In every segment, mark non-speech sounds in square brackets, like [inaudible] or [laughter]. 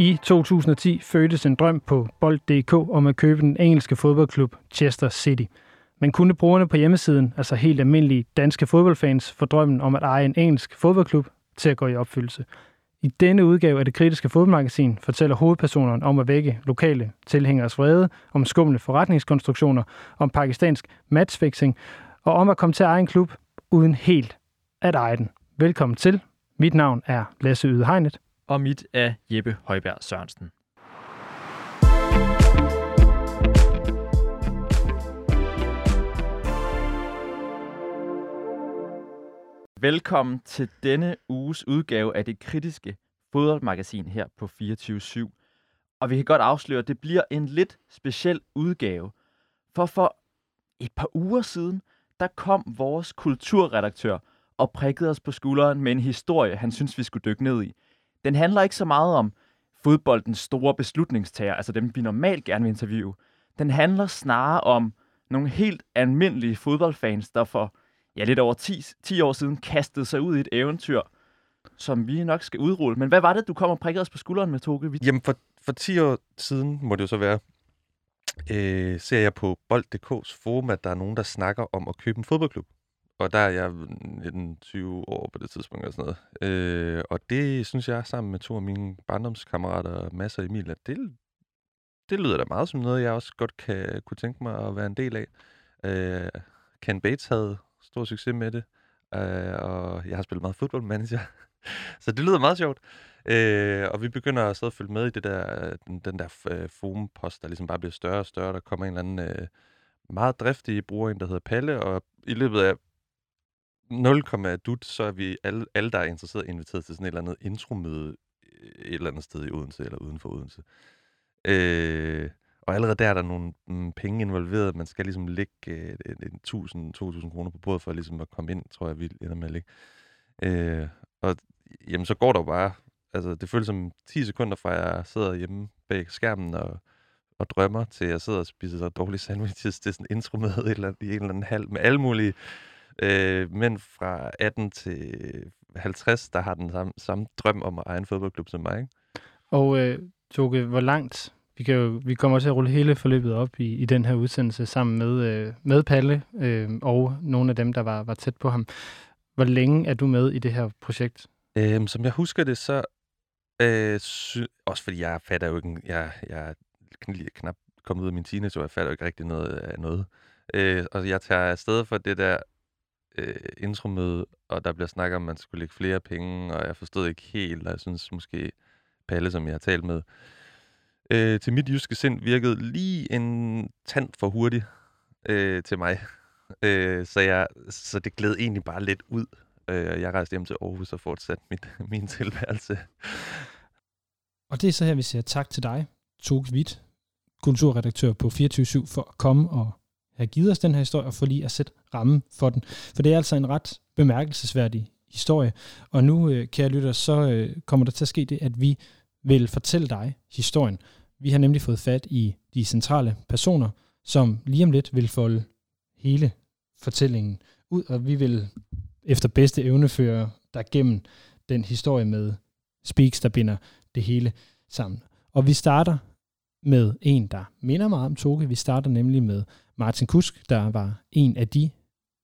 I 2010 fødtes en drøm på Bold.dk om at købe den engelske fodboldklub Chester City. Men kunne brugerne på hjemmesiden, altså helt almindelige danske fodboldfans, få drømmen om at eje en engelsk fodboldklub til at gå i opfyldelse? I denne udgave af det kritiske fodboldmagasin fortæller hovedpersonerne om at vække lokale tilhængeres vrede, om skumle forretningskonstruktioner, om pakistansk matchfixing og om at komme til at eje en klub uden helt at eje den. Velkommen til. Mit navn er Lasse Yde Hegnet. Og mit er Jeppe Højberg Sørensen. Velkommen til denne uges udgave af det kritiske fodboldmagasin her på 24 Og vi kan godt afsløre, at det bliver en lidt speciel udgave. For for et par uger siden, der kom vores kulturredaktør og prikkede os på skulderen med en historie, han synes, vi skulle dykke ned i. Den handler ikke så meget om fodboldens store beslutningstager, altså dem, vi normalt gerne vil interviewe. Den handler snarere om nogle helt almindelige fodboldfans, der for ja, lidt over 10, 10 år siden kastede sig ud i et eventyr, som vi nok skal udrulle. Men hvad var det, du kom og prikkede os på skulderen med, Toge? Jamen, for, for 10 år siden må det jo så være, øh, ser jeg på Bold.dk's forum, at der er nogen, der snakker om at købe en fodboldklub. Og der er jeg 19-20 år på det tidspunkt og sådan noget. Øh, og det synes jeg sammen med to af mine barndomskammerater, Mads og Emil, at det, det lyder da meget som noget, jeg også godt kan kunne tænke mig at være en del af. Øh, Ken Bates havde stor succes med det, øh, og jeg har spillet meget fodboldmanager. [laughs] så det lyder meget sjovt. Øh, og vi begynder at sidde og følge med i det der, den, den der øh, forum-post, der ligesom bare bliver større og større. Der kommer en eller anden øh, meget driftig bruger, en der hedder Palle, og i løbet af 0, dut, så er vi alle, alle, der er interesseret, inviteret til sådan et eller andet intromøde øh, et eller andet sted i Odense eller uden for Odense. Øh, og allerede der er der nogle mm, penge involveret. Man skal ligesom lægge øh, 1000-2000 kroner på bordet for ligesom at komme ind, tror jeg, vi ender med at lægge. Øh, og jamen, så går der jo bare, altså det føles som 10 sekunder fra, jeg sidder hjemme bag skærmen og, og drømmer, til jeg sidder og spiser så dårlige sandwiches til sådan en intro med et eller andet, i en eller anden halv, med alle mulige øh, mænd fra 18 til 50, der har den samme, samme drøm om at eje en fodboldklub som mig. Ikke? Og øh, Toge, hvor langt vi, kan jo, vi kommer til at rulle hele forløbet op i, i den her udsendelse sammen med, øh, med Palle øh, og nogle af dem, der var, var tæt på ham. Hvor længe er du med i det her projekt? Øhm, som jeg husker det, så... Øh, sy- også fordi jeg fatter jo ikke... Jeg, jeg er knap kommet ud af min teenage, så jeg fatter jo ikke rigtig noget af noget. Øh, og jeg tager afsted for det der øh, intromøde, og der bliver snakket om, at man skulle lægge flere penge, og jeg forstod ikke helt, og jeg synes måske, Palle, som jeg har talt med, øh, til mit jyske sind virkede lige en tand for hurtigt øh, til mig. Øh, så, jeg, så det gled egentlig bare lidt ud. Øh, jeg rejste hjem til Aarhus og fortsatte mit, [laughs] min tilværelse. Og det er så her, vi siger tak til dig, Toge Witt, kulturredaktør på 24 for at komme og have givet os den her historie, og for lige at sætte rammen for den. For det er altså en ret bemærkelsesværdig historie. Og nu, øh, kære lytter, så øh, kommer der til at ske det, at vi vil fortælle dig historien. Vi har nemlig fået fat i de centrale personer, som lige om lidt vil folde hele fortællingen ud, og vi vil efter bedste evne føre dig gennem den historie med speaks, der binder det hele sammen. Og vi starter med en, der minder meget om Toge. Vi starter nemlig med Martin Kusk, der var en af de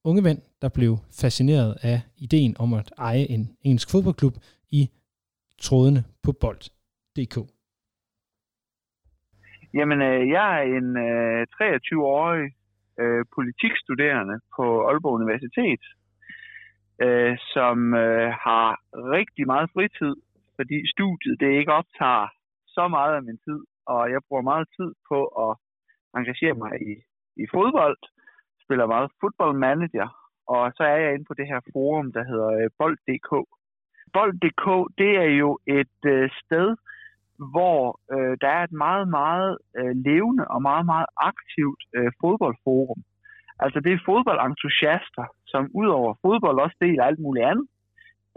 unge mænd, der blev fascineret af ideen om at eje en engelsk fodboldklub i trådene på bold.dk. Jamen, øh, jeg er en øh, 23-årig øh, politikstuderende på Aalborg Universitet, øh, som øh, har rigtig meget fritid, fordi studiet det ikke optager så meget af min tid, og jeg bruger meget tid på at engagere mig i, i fodbold, spiller meget fodboldmanager, og så er jeg inde på det her forum, der hedder øh, bold.dk. Bold.dk, det er jo et øh, sted, hvor øh, der er et meget, meget øh, levende og meget, meget aktivt øh, fodboldforum. Altså det er fodboldentusiaster, som udover fodbold også deler alt muligt andet.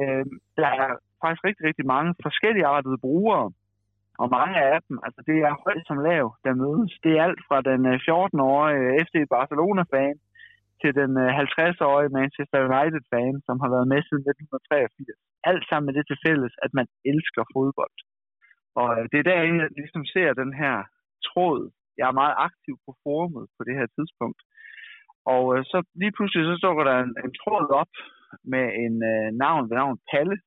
Øh, der er faktisk rigtig, rigtig mange forskellige artede brugere, og mange af dem, altså det er højt som lav, der mødes. Det er alt fra den øh, 14-årige øh, FC Barcelona-fan til den øh, 50-årige Manchester United-fan, som har været med siden 1983. Alt sammen med det til fælles, at man elsker fodbold. Og det er der, jeg ligesom ser den her tråd. Jeg er meget aktiv på forumet på det her tidspunkt. Og øh, så lige pludselig så står der en, en tråd op med en øh, navn ved navn Palle.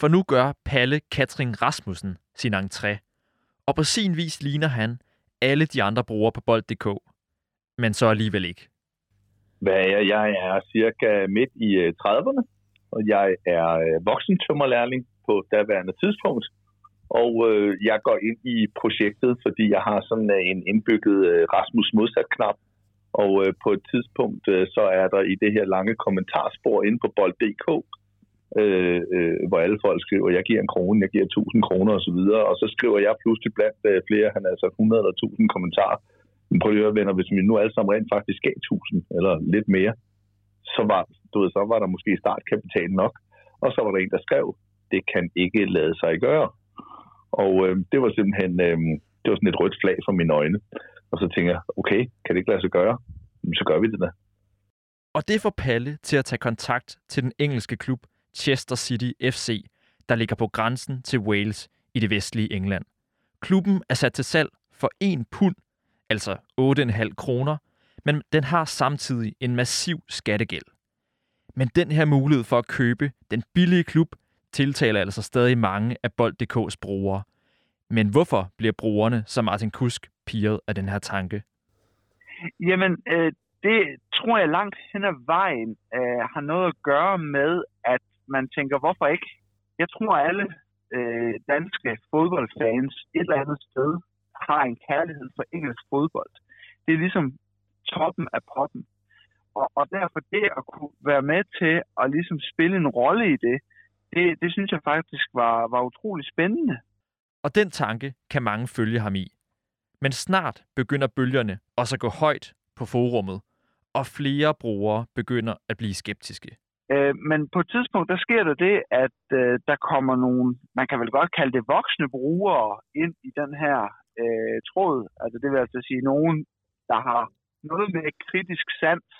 For nu gør Palle Katrin Rasmussen sin entré. Og på sin vis ligner han alle de andre brugere på bold.dk. Men så alligevel ikke. Hvad er jeg? Jeg er cirka midt i øh, 30'erne, og jeg er øh, voksentømmerlærling på daværende tidspunkt. Og øh, jeg går ind i projektet, fordi jeg har sådan øh, en indbygget øh, Rasmus modsat-knap. Og øh, på et tidspunkt, øh, så er der i det her lange kommentarspor inde på bold.dk, øh, øh, hvor alle folk skriver, jeg giver en krone, jeg giver 1000 kroner osv. Og så skriver jeg pludselig blandt øh, flere, han altså 100 eller 1000 kommentarer. Men prøv lige at venner, hvis vi nu alle sammen rent faktisk gav 1000 eller lidt mere, så var, du ved, så var der måske startkapital nok. Og så var der en, der skrev, det kan ikke lade sig gøre. Og øh, det var simpelthen øh, det var sådan et rødt flag for mine øjne. Og så tænker jeg, okay, kan det ikke lade sig gøre? Så gør vi det da. Og det får Palle til at tage kontakt til den engelske klub Chester City FC, der ligger på grænsen til Wales i det vestlige England. Klubben er sat til salg for 1 pund, altså 8,5 kroner, men den har samtidig en massiv skattegæld. Men den her mulighed for at købe den billige klub tiltaler altså stadig mange af Bold.dk's brugere. Men hvorfor bliver brugerne som Martin Kusk piret af den her tanke? Jamen, øh, det tror jeg langt hen ad vejen øh, har noget at gøre med, at man tænker, hvorfor ikke? Jeg tror, alle øh, danske fodboldfans et eller andet sted har en kærlighed for engelsk fodbold. Det er ligesom toppen af poppen. Og, og derfor det at kunne være med til at ligesom spille en rolle i det, det, det synes jeg faktisk var, var utrolig spændende. Og den tanke kan mange følge ham i. Men snart begynder bølgerne også at gå højt på forummet, og flere brugere begynder at blive skeptiske. Øh, men på et tidspunkt, der sker der det, at øh, der kommer nogle, man kan vel godt kalde det voksne brugere ind i den her øh, tråd. Altså det vil altså sige nogen, der har noget mere kritisk sans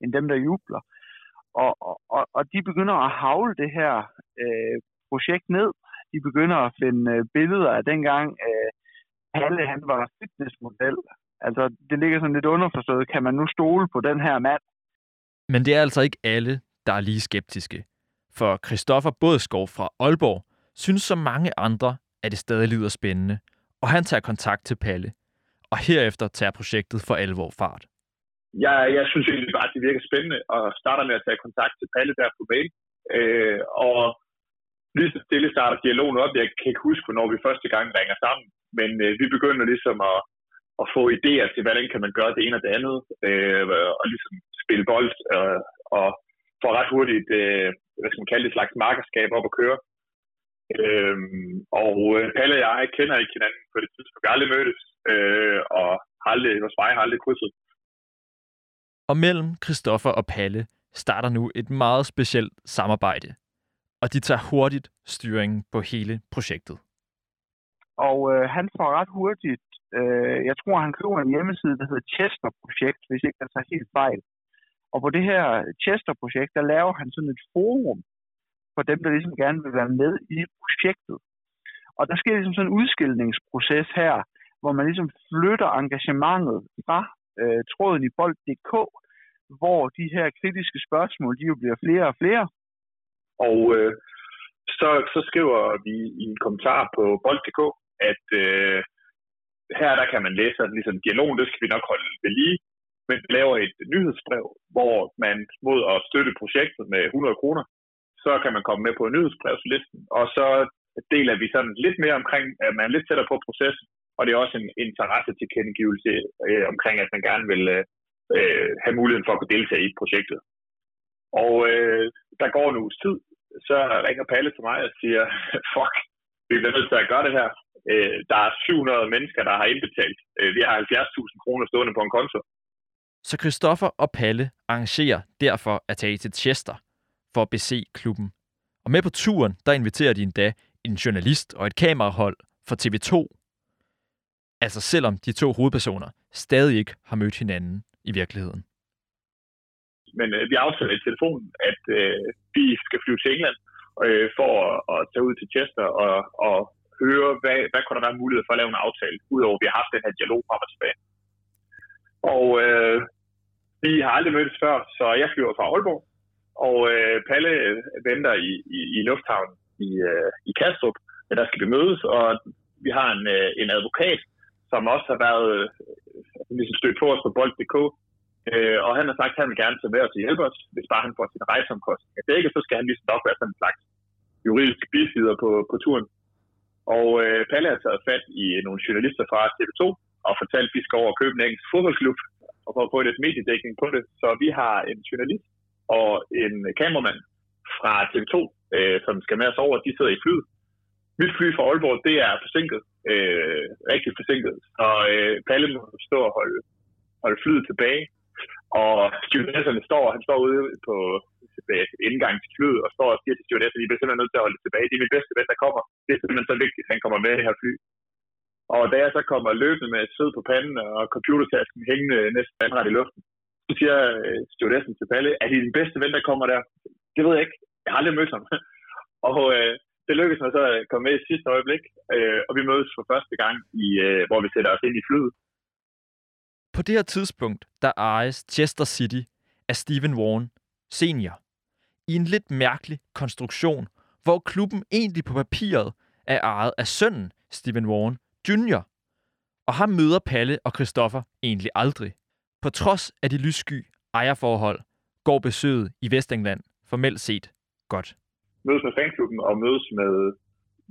end dem, der jubler. Og, og, og de begynder at havle det her øh, projekt ned. De begynder at finde øh, billeder af dengang øh, Palle han var fitnessmodel. Altså, det ligger sådan lidt underforstået. Kan man nu stole på den her mand? Men det er altså ikke alle, der er lige skeptiske. For Christoffer Bådskov fra Aalborg synes som mange andre, at det stadig lyder spændende, og han tager kontakt til Palle. Og herefter tager projektet for alvor fart jeg, jeg synes egentlig bare, at det virker spændende, og starter med at tage kontakt til Palle der på mail. Øh, og lige så stille starter dialogen op. Jeg kan ikke huske, hvornår vi første gang ringer sammen, men øh, vi begynder ligesom at, at få idéer til, hvordan kan man gøre det ene og det andet, øh, og ligesom spille bold, øh, og få ret hurtigt, øh, hvad skal man kalde det, slags markerskab op at køre. Øhm, og øh, Palle og jeg kender ikke hinanden på det tidspunkt. Vi har aldrig mødtes, øh, og har aldrig, hos mig har aldrig krydset. Og mellem Christoffer og Palle starter nu et meget specielt samarbejde, og de tager hurtigt styringen på hele projektet. Og øh, han får ret hurtigt, øh, jeg tror han køber en hjemmeside, der hedder Chester Projekt, hvis ikke jeg tager helt fejl. Og på det her Chester Projekt, der laver han sådan et forum for dem, der ligesom gerne vil være med i projektet. Og der sker ligesom sådan en udskilningsproces her, hvor man ligesom flytter engagementet fra øh, tråden i bold.dk, hvor de her kritiske spørgsmål, de jo bliver flere og flere. Og øh, så, så skriver vi i en kommentar på bold.dk, at øh, her der kan man læse, at ligesom dialogen, det skal vi nok holde ved lige, men vi laver et nyhedsbrev, hvor man mod at støtte projektet med 100 kroner, så kan man komme med på nyhedsbrevslisten, og så deler vi sådan lidt mere omkring, at man er lidt tættere på processen, og det er også en interesse til kendegivelse øh, omkring, at man gerne vil øh, have muligheden for at kunne deltage i projektet. Og øh, der går en uges tid, så ringer Palle til mig og siger, [laughs] fuck, vi bliver nødt til at gøre det her. Øh, der er 700 mennesker, der har indbetalt. Øh, vi har 70.000 kroner stående på en konto. Så Christoffer og Palle arrangerer derfor at tage til Chester for at bese klubben. Og med på turen, der inviterer de endda en journalist og et kamerahold for TV2 Altså selvom de to hovedpersoner stadig ikke har mødt hinanden i virkeligheden. Men øh, vi aftaler i telefonen, at øh, vi skal flyve til England øh, for at, at tage ud til Chester og, og høre, hvad, hvad kunne der være mulighed for at lave en aftale, udover at vi har haft den her dialog frem og tilbage. Og øh, vi har aldrig mødtes før, så jeg flyver fra Aalborg, og øh, Palle øh, venter i, i, i lufthavnen i, øh, i Kastrup, men der skal vi mødes, og vi har en, øh, en advokat, som også har været øh, ligesom stødt på os på bold.dk, øh, og han har sagt, at han vil gerne tage med os og hjælpe os, hvis bare han får sin rejseomkostninger dækket, så skal han ligesom nok være sådan en slags juridisk bisider på, på turen. Og øh, Palle har taget fat i nogle journalister fra TV2 og fortalt, at vi skal over og købe en engelsk fodboldklub og for at få lidt mediedækning på det. Så vi har en journalist og en kameramand fra TV2, øh, som skal med os over. De sidder i flyet. Mit fly fra Aalborg, det er forsinket. Øh, rigtig forsinket. Og øh, Palle må stå og holde, holde flyet tilbage. Og stewardesserne står, han står ude på øh, indgang til flyet og står og siger til stewardesserne, at I bliver simpelthen nødt til at holde det tilbage. Det er min bedste ven, der kommer. Det er simpelthen så vigtigt, at han kommer med i det her fly. Og da jeg så kommer løbende med sved på panden og computertasken hængende næsten vandret i luften, så siger øh, stewardessen til Palle, er det din bedste ven, der kommer der? Det ved jeg ikke. Jeg har aldrig mødt ham. [laughs] og øh, det lykkedes mig så at komme med i sidste øjeblik, øh, og vi mødes for første gang, i, øh, hvor vi sætter os ind i flyet. På det her tidspunkt, der ejes Chester City af Stephen Warren senior. I en lidt mærkelig konstruktion, hvor klubben egentlig på papiret er ejet af sønnen Stephen Warren Junior, Og ham møder Palle og Christoffer egentlig aldrig. På trods af de lyssky ejerforhold, går besøget i Vestengland formelt set godt. Mødes med fanklubben og mødes med,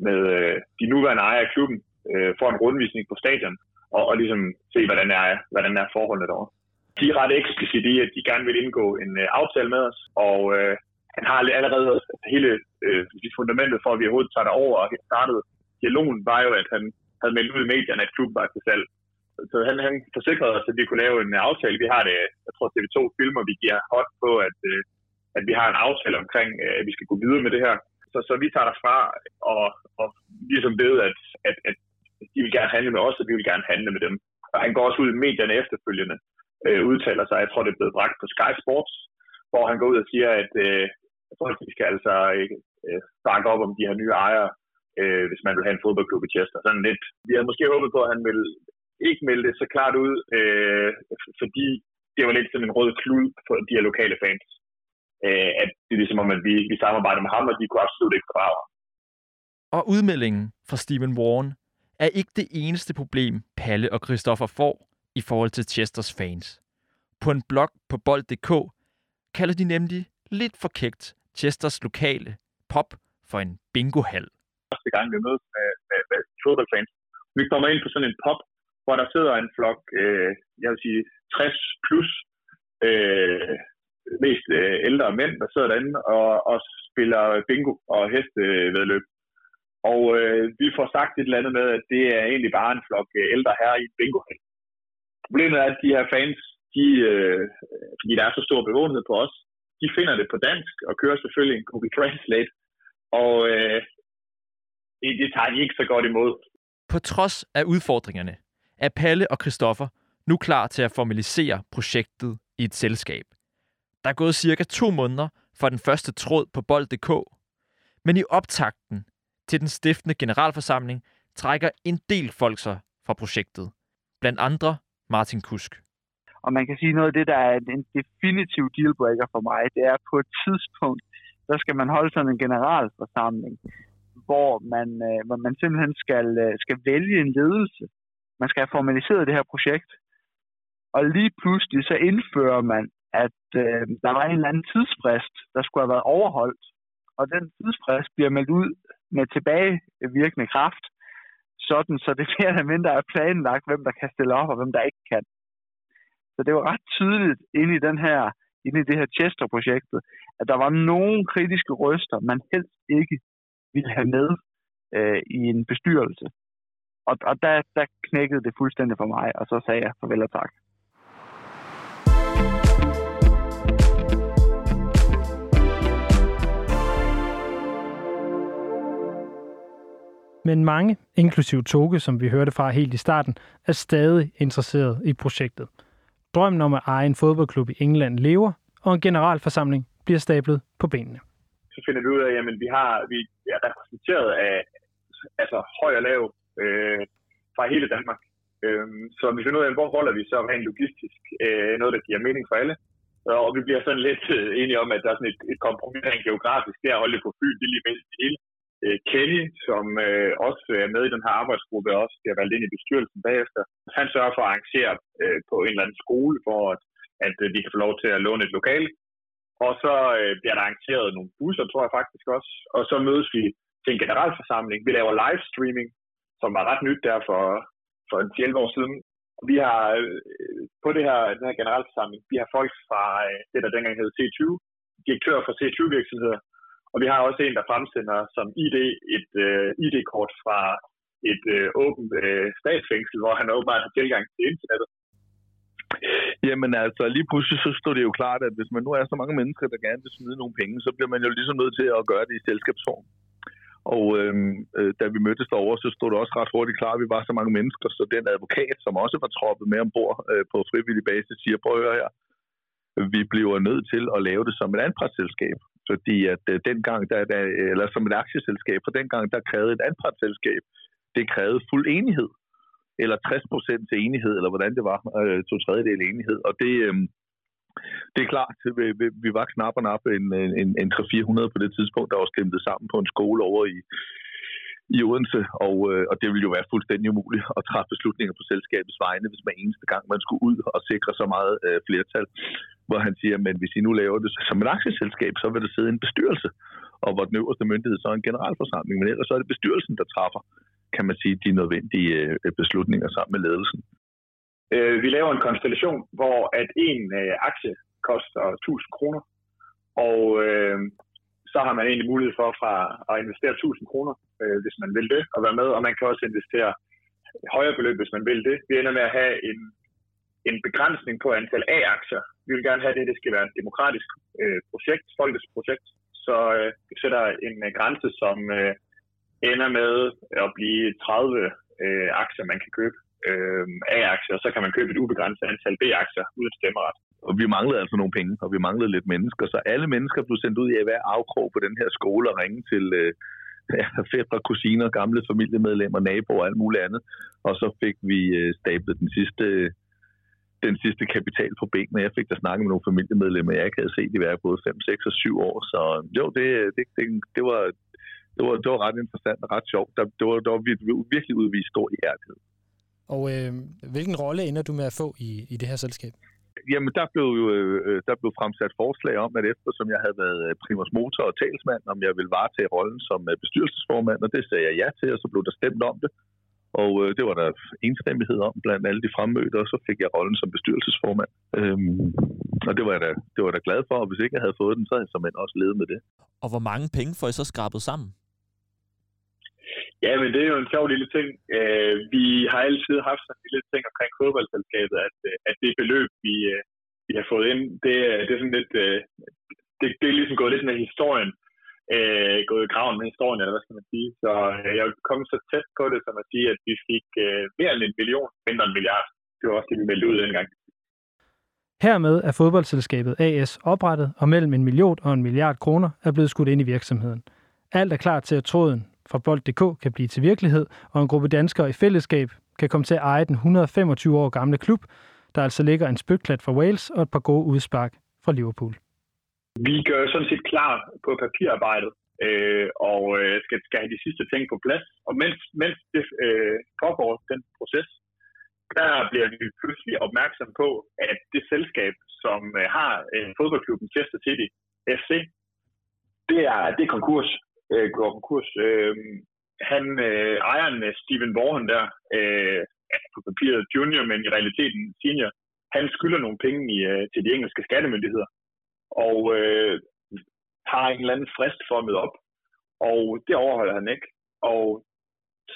med øh, de nuværende ejere af klubben, øh, får en rundvisning på stadion, og, og ligesom se, hvordan er, hvordan er forholdene derovre. De er ret eksplicit i, at de gerne vil indgå en øh, aftale med os, og øh, han har allerede hele øh, ligesom fundamentet for, at vi overhovedet tager det over og startede dialogen, var jo, at han havde meldt ud i medierne, at klubben var til salg. Så han, han forsikrede os, at vi kunne lave en øh, aftale. Vi har det, jeg tror, TV2 filmer, vi giver hot på, at, øh, at vi har en aftale omkring, øh, at vi skal gå videre med det her. Så, så vi tager derfra og, og ligesom ved, at, at, at de vil gerne handle med os, og vi vil gerne handle med dem. Og han går også ud i medierne efterfølgende, øh, udtaler sig, jeg tror, det er blevet bragt på Sky Sports, hvor han går ud og siger, at øh, folk skal altså øh, bakke op om de her nye ejere, øh, hvis man vil have en fodboldklub i Chester. Sådan lidt. Vi havde måske håbet på, at han ville ikke melde det så klart ud, øh, fordi det var lidt sådan en rød klud for de her lokale fans. Øh, at det er ligesom om, at vi, vi samarbejder med ham, og de kunne absolut ikke fordrage Og udmeldingen fra Stephen Warren er ikke det eneste problem, Palle og Christoffer får i forhold til Chesters fans. På en blog på bold.dk kalder de nemlig lidt for kægt Chesters lokale pop for en bingohal første gang, vi mødes med, med, med fodboldfans. Vi kommer ind på sådan en pop, hvor der sidder en flok, øh, jeg vil sige 60 plus, øh, mest øh, ældre mænd, der sidder derinde og, og spiller bingo og hestevedløb. Og øh, vi får sagt et eller andet med, at det er egentlig bare en flok øh, ældre her i bingo. Problemet er, at de her fans, de, øh, fordi der er så stor bevågenhed på os, de finder det på dansk og kører selvfølgelig en Google Translate. Og øh, det, det tager de ikke så godt imod. På trods af udfordringerne er Palle og Christoffer nu klar til at formalisere projektet i et selskab. Der er gået cirka to måneder for den første tråd på bold.dk, men i optakten til den stiftende generalforsamling trækker en del folk sig fra projektet. Blandt andre Martin Kusk. Og man kan sige noget af det, der er en definitiv dealbreaker for mig, det er på et tidspunkt, der skal man holde sådan en generalforsamling, hvor man, øh, hvor man simpelthen skal, øh, skal vælge en ledelse. Man skal have formaliseret det her projekt. Og lige pludselig så indfører man, at øh, der var en eller anden tidsfrist, der skulle have været overholdt. Og den tidsfrist bliver meldt ud med tilbagevirkende kraft, sådan så det [laughs] mere eller mindre er planlagt, hvem der kan stille op og hvem der ikke kan. Så det var ret tydeligt inde i den her inde i det her Chester-projektet, at der var nogle kritiske røster, man helst ikke ville have med øh, i en bestyrelse. Og, og der, der knækkede det fuldstændig for mig, og så sagde jeg farvel og tak. Men mange, inklusiv Toge, som vi hørte fra helt i starten, er stadig interesseret i projektet. Drømmen om at eje en fodboldklub i England lever, og en generalforsamling bliver stablet på benene så finder vi ud af, at vi, har, vi er repræsenteret af altså høj og lav, øh, fra hele Danmark. Øh, så vi finder ud af, hvor holder vi så rent logistisk øh, noget, der giver mening for alle. Øh, og vi bliver sådan lidt øh, enige om, at der er sådan et, et kompromis rent geografisk, det er at holde det på Fyn, det er lige mindst det hele. Øh, Kenny, som øh, også er med i den her arbejdsgruppe, og også bliver valgt ind i bestyrelsen bagefter, han sørger for at arrangere øh, på en eller anden skole, for at, at øh, kan få lov til at låne et lokale. Og så øh, bliver der arrangeret nogle busser, tror jeg faktisk også. Og så mødes vi til en generalforsamling. Vi laver livestreaming, som var ret nyt der for, for 11 år siden. Vi har øh, på det her, den her generalforsamling, vi har folk fra øh, det, der dengang hed C20, direktører for C20-virksomheder, og vi har også en, der fremsender som ID et øh, ID-kort fra et øh, åbent øh, statsfængsel, hvor han åbenbart har tilgang til internettet. Jamen altså, lige pludselig så stod det jo klart, at hvis man nu er så mange mennesker, der gerne vil smide nogle penge, så bliver man jo ligesom nødt til at gøre det i selskabsform. Og øhm, øh, da vi mødtes derovre, så stod det også ret hurtigt klart, at vi var så mange mennesker, så den advokat, som også var troppet med ombord øh, på frivillig basis, siger, prøv at høre her, vi bliver nødt til at lave det som et anpartsselskab. Fordi at øh, dengang, der, der, eller som et aktieselskab, for dengang, der krævede et anpartsselskab, det krævede fuld enighed. Eller 60 procent til enighed, eller hvordan det var, øh, to tredjedel enighed. Og det, øh, det er klart, vi, vi, vi var knap og nap en, en, en 300-400 på det tidspunkt, der var stemt sammen på en skole over i, i Odense, og, øh, og det ville jo være fuldstændig umuligt at træffe beslutninger på selskabets vegne, hvis man eneste gang man skulle ud og sikre så meget øh, flertal, hvor han siger, men hvis I nu laver det som et aktieselskab, så vil der sidde en bestyrelse, og hvor den øverste myndighed så er en generalforsamling, men ellers så er det bestyrelsen, der træffer, kan man sige, de nødvendige øh, beslutninger sammen med ledelsen. Øh, vi laver en konstellation, hvor at en øh, aktie koster 1000 kroner, og øh, så har man egentlig mulighed for fra at investere 1000 kroner, øh, hvis man vil det, og være med, og man kan også investere højere beløb, hvis man vil det. Vi ender med at have en, en begrænsning på antal A-aktier. Vi vil gerne have det, det skal være et demokratisk øh, projekt, folkets projekt, så øh, vi sætter en øh, grænse, som øh, ender med at blive 30 øh, aktier, man kan købe øh, A-aktier, og så kan man købe et ubegrænset antal B-aktier uden stemmeret. Og vi manglede altså nogle penge, og vi manglede lidt mennesker, så alle mennesker blev sendt ud i hver afkrog på den her skole og ringe til øh, ja, fædre, kusiner, gamle familiemedlemmer, naboer og alt muligt andet. Og så fik vi øh, stablet den sidste den sidste kapital på benene. Jeg fik da snakket med nogle familiemedlemmer, jeg ikke havde set i hver både 5, 6 og 7 år. Så jo, det, det, det, det, var, det, var, det var ret interessant og ret sjovt. Der, det var, der var virkelig udvist stor ihærdighed. Og øh, hvilken rolle ender du med at få i, i det her selskab? Jamen, der blev jo øh, der blev fremsat forslag om, at eftersom jeg havde været øh, primus motor og talsmand, om jeg ville varetage rollen som øh, bestyrelsesformand, og det sagde jeg ja til, og så blev der stemt om det. Og øh, det var der enstemmighed om blandt alle de fremmødte, og så fik jeg rollen som bestyrelsesformand. Øhm, og det var, jeg da, det var jeg da glad for, og hvis ikke jeg havde fået den, så havde jeg som også levet med det. Og hvor mange penge får I så skrabet sammen? Ja, men det er jo en sjov lille ting. Øh, vi har altid haft sådan en lille ting omkring fodboldselskabet, at, øh, at det beløb, vi, øh, vi har fået ind, det, det er sådan lidt, øh, det, det er ligesom gået lidt med historien, øh, gået i graven med historien, eller hvad skal man sige. Så jeg er kommet så tæt på det, som at sige, at vi fik mere end en million, mindre end en milliard. Det var også det, vi meldte ud dengang. Hermed er fodboldselskabet AS oprettet, og mellem en million og en milliard kroner er blevet skudt ind i virksomheden. Alt er klar til, at tråden fra Bold.dk kan blive til virkelighed, og en gruppe danskere i fællesskab kan komme til at eje den 125 år gamle klub, der altså ligger en spytklat fra Wales og et par gode udspark fra Liverpool. Vi gør sådan set klar på papirarbejdet, øh, og øh, skal, skal have de sidste ting på plads. Og mens, mens det øh, pågår, den proces, der bliver vi pludselig opmærksom på, at det selskab, som øh, har øh, fodboldklubben Chester City FC, det er, det er konkurs øh, går konkurs. Øh, han, øh, ejeren af Steven Borhan der, øh, på papiret junior, men i realiteten senior, han skylder nogle penge i, øh, til de engelske skattemyndigheder, og øh, har en eller anden frist for at møde op, og det overholder han ikke, og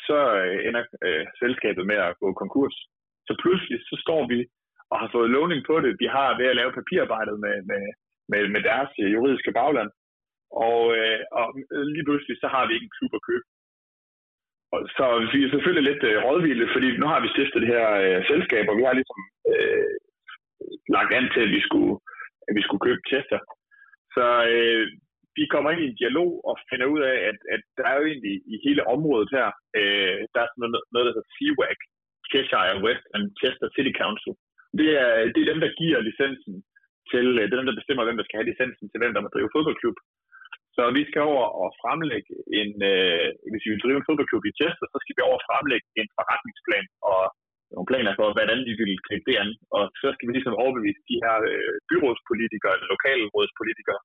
så øh, ender øh, selskabet med at gå konkurs. Så pludselig så står vi og har fået lovning på det. Vi har ved at lave papirarbejdet med, med, med, med deres øh, juridiske bagland, og, øh, og lige pludselig, så har vi ikke en klub at købe. Og, så vi er selvfølgelig lidt øh, rådvilde, fordi nu har vi stiftet det her øh, selskab, og vi har ligesom øh, lagt an til, at vi skulle, at vi skulle købe Chester. Så øh, vi kommer ind i en dialog og finder ud af, at, at der er jo egentlig i hele området her, øh, der er sådan noget, noget der hedder CWAC, Cheshire West and Chester City Council. Det er, det er dem, der giver licensen til, øh, det er dem, der bestemmer, hvem der skal have licensen til, hvem der må drive fodboldklub. Så vi skal over og fremlægge en, øh, hvis vi vil drive en fodboldklub i Chester, så skal vi over og fremlægge en forretningsplan og nogle planer for, hvordan vi vil gribe det an. Og så skal vi ligesom overbevise de her øh, byrådspolitikere eller lokalrådspolitikere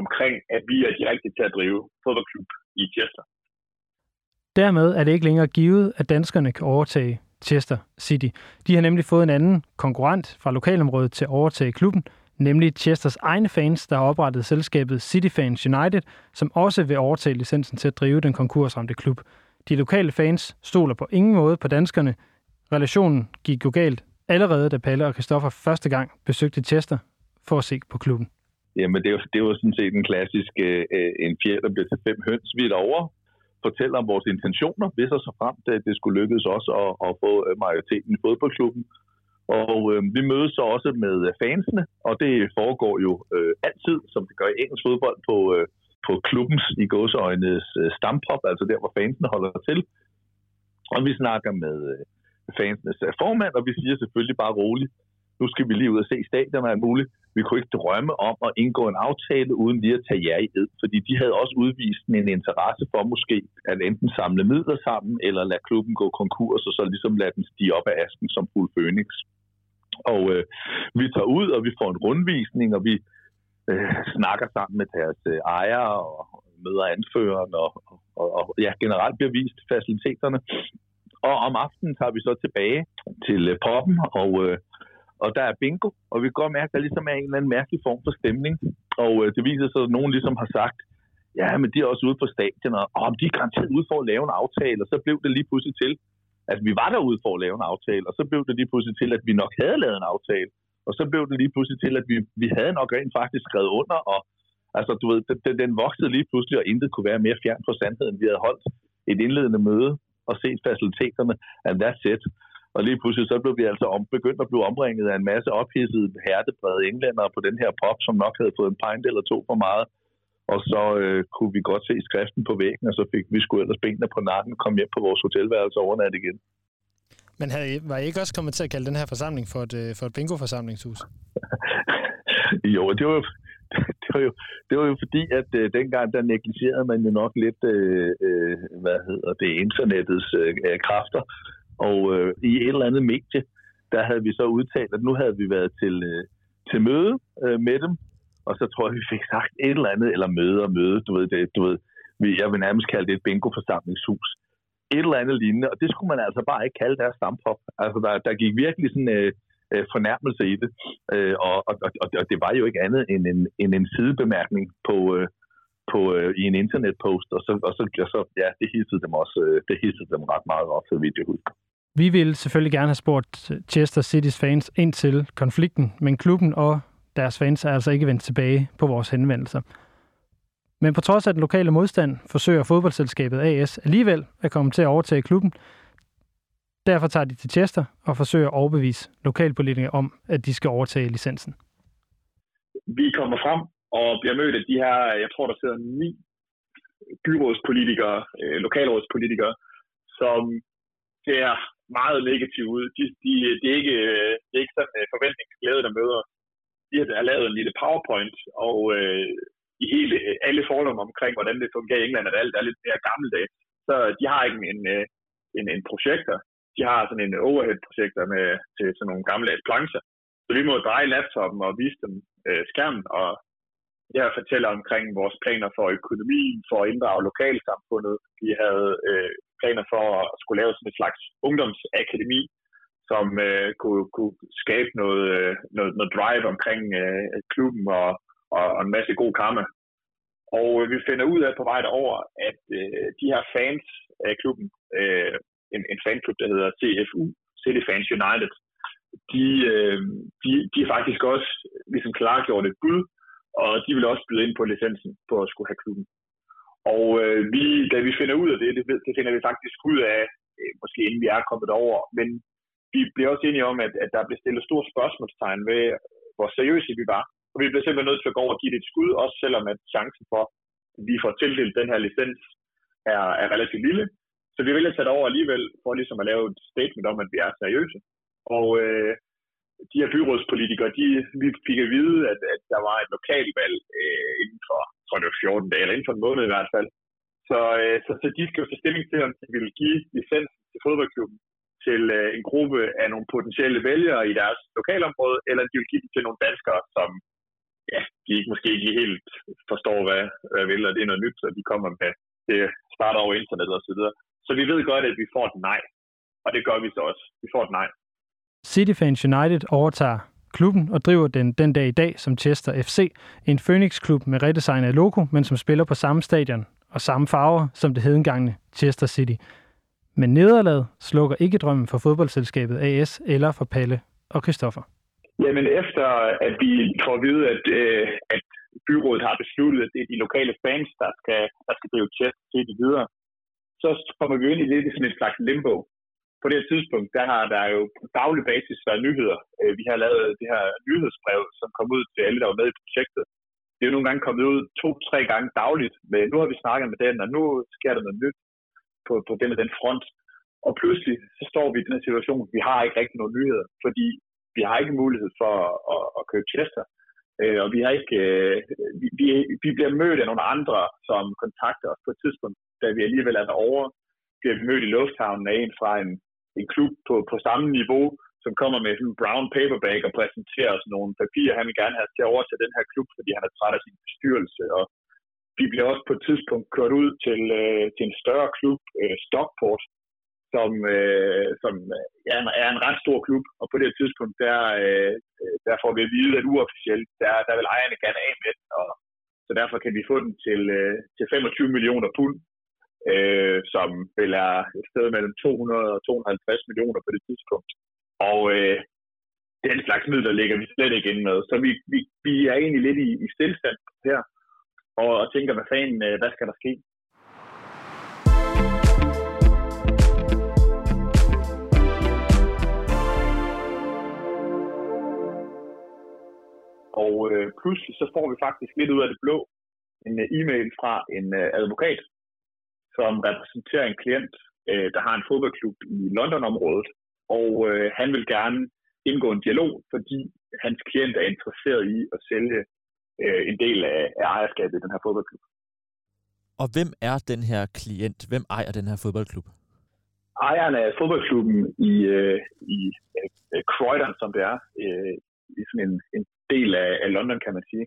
omkring, at vi er de rigtige til at drive fodboldklub i Chester. Dermed er det ikke længere givet, at danskerne kan overtage Chester City. De har nemlig fået en anden konkurrent fra lokalområdet til at overtage klubben, nemlig Chesters egne fans, der har oprettet selskabet City Fans United, som også vil overtage licensen til at drive den konkursramte klub. De lokale fans stoler på ingen måde på danskerne. Relationen gik jo galt allerede, da Palle og Kristoffer første gang besøgte Chester for at se på klubben. Jamen, det er det er jo sådan set en klassisk øh, en fjerde, der bliver til fem høns. Vi er derovre, fortæller om vores intentioner, hvis og så frem, at det skulle lykkes os at, at få øh, majoriteten i fodboldklubben. Og øh, vi mødes så også med øh, fansene, og det foregår jo øh, altid, som det gør i engelsk fodbold, på, øh, på klubbens i gåseøjnes øh, stampop, altså der, hvor fansene holder til. Og vi snakker med øh, fansenes øh, formand, og vi siger selvfølgelig bare roligt, nu skal vi lige ud og se stadion og alt muligt. Vi kunne ikke drømme om at indgå en aftale uden lige at tage jer i ed, fordi de havde også udvist en interesse for måske at enten samle midler sammen, eller lade klubben gå konkurs, og så ligesom lade den stige op af asken som fuld Phoenix. Og øh, vi tager ud, og vi får en rundvisning, og vi øh, snakker sammen med deres øh, ejere og møder anføreren, og, og, og ja, generelt bliver vist faciliteterne. Og om aftenen tager vi så tilbage til øh, poppen, og øh, og der er bingo, og vi kan godt mærke, at der ligesom er en eller anden mærkelig form for stemning. Og øh, det viser sig, at nogen ligesom har sagt, ja, men de er også ude på stadion, og om de er garanteret ude for at lave en aftale, og så blev det lige pludselig til, at vi var derude for at lave en aftale, og så blev det lige pludselig til, at vi nok havde lavet en aftale, og så blev det lige pludselig til, at vi, vi havde nok rent faktisk skrevet under, og altså, du ved, den, den voksede lige pludselig, og intet kunne være mere fjern fra sandheden. Vi havde holdt et indledende møde og set faciliteterne, and that's it. Og lige pludselig så blev vi altså om, begyndt at blive omringet af en masse ophidsede, hærdebrede englænder på den her pop, som nok havde fået en pint eller to for meget. Og så øh, kunne vi godt se skriften på væggen, og så fik vi sgu ellers benene på nakken og kom hjem på vores hotelværelse overnat igen. Men havde, var I ikke også kommet til at kalde den her forsamling for et, øh, for et bingo-forsamlingshus? [laughs] jo, det var jo, [laughs] det var jo, det var jo fordi, at øh, dengang der negligerede man jo nok lidt, øh, øh, hvad hedder det, internettets øh, kræfter. Og øh, i et eller andet medie, der havde vi så udtalt, at nu havde vi været til, øh, til møde øh, med dem, og så tror jeg, vi fik sagt et eller andet, eller møde og møde, du ved, det, du ved vi, jeg vil nærmest kalde det et bingo-forsamlingshus. Et eller andet lignende, og det skulle man altså bare ikke kalde deres stampop. Altså, der, der gik virkelig sådan øh, øh, fornærmelse i det, øh, og, og, og, og det var jo ikke andet end en, end en sidebemærkning på, øh, på, øh, i en internetpost, og så, og så, og så ja, det hissede dem også, øh, det hissede dem ret meget op, så vidt jeg husker. Vi ville selvfølgelig gerne have spurgt Chester Citys fans ind til konflikten, men klubben og deres fans er altså ikke vendt tilbage på vores henvendelser. Men på trods af den lokale modstand, forsøger fodboldselskabet AS alligevel at komme til at overtage klubben. Derfor tager de til Chester og forsøger at overbevise lokalpolitikere om, at de skal overtage licensen. Vi kommer frem og bliver mødt af de her, jeg tror, der sidder ni byrådspolitikere, øh, lokalrådspolitikere, som ser meget negativt ud. De, de, det, er ikke, øh, det er ikke sådan en forventningsglæde, der møder. De har lavet en lille PowerPoint, og øh, i hele, alle fordomme omkring, hvordan det fungerer i England, at alt er lidt mere gammeldags. Så de har ikke en, øh, en, en projekter. De har sådan en overhead-projekter med, til sådan nogle gamle plancher. Så vi må dreje laptopen og vise dem øh, skærmen, og jeg fortæller omkring vores planer for økonomien, for at inddrage lokalsamfundet. Vi havde øh, planer for at skulle lave sådan et slags ungdomsakademi, som øh, kunne, kunne skabe noget, øh, noget, noget drive omkring øh, klubben og, og, og en masse god karma. Og øh, vi finder ud af på vej derover, at øh, de her fans af klubben, øh, en, en fanklub, der hedder CFU, City Fans United, de, øh, de, de er faktisk også ligesom klargjort et bud, og de vil også byde ind på licensen på at skulle have klubben. Og øh, vi, da vi finder ud af det, det, det finder vi faktisk ud af, øh, måske inden vi er kommet over, men vi blev også enige om, at, at der bliver stillet store spørgsmålstegn ved, hvor seriøse vi var, Og vi blev simpelthen nødt til at gå over og give det et skud, også selvom at chancen for, at vi får tildelt den her licens, er, er relativt lille. Så vi vælger at tage det over alligevel, for ligesom at lave et statement om, at vi er seriøse. Og øh, de her byrådspolitikere, de, vi fik at vide, at, at der var et lokalvalg øh, inden for, tror det var 14 dage, eller inden for en måned i hvert fald. Så, øh, så, så de skal jo tage stilling til, om de vil give licensen til fodboldklubben til øh, en gruppe af nogle potentielle vælgere i deres lokalområde, eller de vil give det til nogle danskere, som ja, de ikke, måske ikke helt forstår, hvad, hvad vil, og det er noget nyt, så de kommer med, det starter over internet og så videre. Så vi ved godt, at vi får et nej, og det gør vi så også. Vi får et nej. City Fans United overtager klubben og driver den den dag i dag som Chester FC, en Phoenix-klub med redesignet logo, men som spiller på samme stadion og samme farver som det hedengangne Chester City. Men nederlaget slukker ikke drømmen for fodboldselskabet AS eller for Palle og Christoffer. Jamen efter at vi får at vide, at, øh, at byrådet har besluttet, at det er de lokale fans, der skal, der skal drive test til det videre, så kommer vi ind i lidt sådan et slags limbo på det tidspunkt, der har der jo på daglig basis været nyheder. Øh, vi har lavet det her nyhedsbrev, som kom ud til alle, der var med i projektet. Det er jo nogle gange kommet ud to-tre gange dagligt, men nu har vi snakket med den, og nu sker der noget nyt på, på den og den front. Og pludselig så står vi i den her situation, vi har ikke rigtig nogen nyheder, fordi vi har ikke mulighed for at, at købe tester. Øh, og vi har ikke, øh, vi, vi, vi bliver mødt af nogle andre, som kontakter os på et tidspunkt, da vi alligevel er derovre. Vi bliver mødt i lufthavnen af en fra en, en klub på, på samme niveau, som kommer med en brown paperback og præsenterer os nogle papirer, han vil gerne have til at overtage den her klub, fordi han er træt af sin bestyrelse. Og de bliver også på et tidspunkt kørt ud til, øh, til en større klub, øh, Stockport, som, øh, som øh, er, en, er en ret stor klub, og på det tidspunkt, der, øh, der får vi at vide, at uofficielt, der, der vil ejerne gerne af med den, og så derfor kan vi få den til, øh, til 25 millioner pund, øh, som vil er et sted mellem 200 og 250 millioner på det tidspunkt. Og øh, den slags midler ligger vi slet ikke inde med. Så vi, vi, vi er egentlig lidt i, i stillstand her, og, og tænker, hvad fanden, øh, hvad skal der ske? Og øh, pludselig så får vi faktisk lidt ud af det blå en øh, e-mail fra en øh, advokat, som repræsenterer en klient, øh, der har en fodboldklub i London-området, og øh, han vil gerne indgå en dialog, fordi hans klient er interesseret i at sælge øh, en del af, af ejerskabet i den her fodboldklub. Og hvem er den her klient? Hvem ejer den her fodboldklub? Ejeren af fodboldklubben i, øh, i øh, Croydon, som det er, øh, i sådan en, en del af, af London, kan man sige.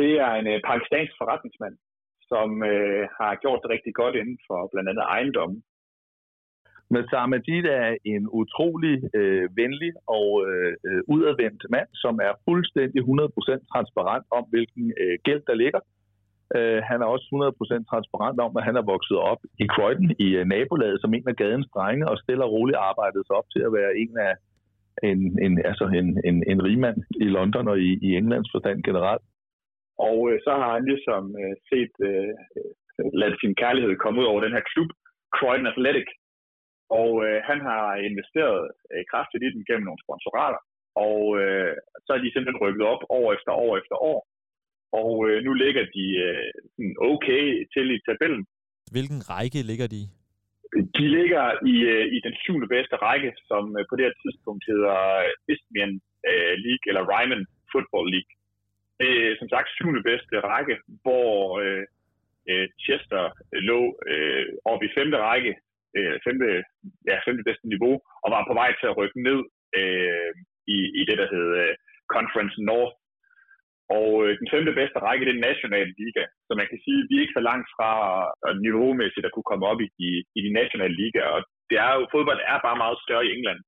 Det er en øh, pakistansk forretningsmand, som øh, har gjort det rigtig godt inden for blandt andet ejendommen. Men Samajid er en utrolig øh, venlig og øh, øh udadvendt mand, som er fuldstændig 100% transparent om, hvilken øh, gæld der ligger. Øh, han er også 100% transparent om, at han er vokset op i Croydon i øh, nabolaget som en af gadens drenge, og stille og roligt arbejdet sig op til at være en af en, en, altså en, en, en rigmand i London og i, i Englands forstand generelt. Og øh, så har han ligesom øh, set, øh, øh ladet sin kærlighed komme ud over den her klub, Croydon Athletic. Og øh, han har investeret øh, kraftigt i den gennem nogle sponsorater. Og øh, så er de simpelthen rykket op år efter år efter år. Og øh, nu ligger de øh, okay til i tabellen. Hvilken række ligger de De ligger i, øh, i den syvende bedste række, som øh, på det her tidspunkt hedder Isthmian øh, League, eller Ryman Football League øh, som sagt syvende bedste række, hvor øh, Chester lå øh, oppe i femte række, øh, femte, ja, femte bedste niveau, og var på vej til at rykke ned øh, i, i det, der hed øh, Conference North. Og øh, den femte bedste række, det er den nationale liga. Så man kan sige, at vi er ikke så langt fra øh, niveaumæssigt at kunne komme op i de, i de nationale liga. Og det er jo, fodbold er bare meget større i England.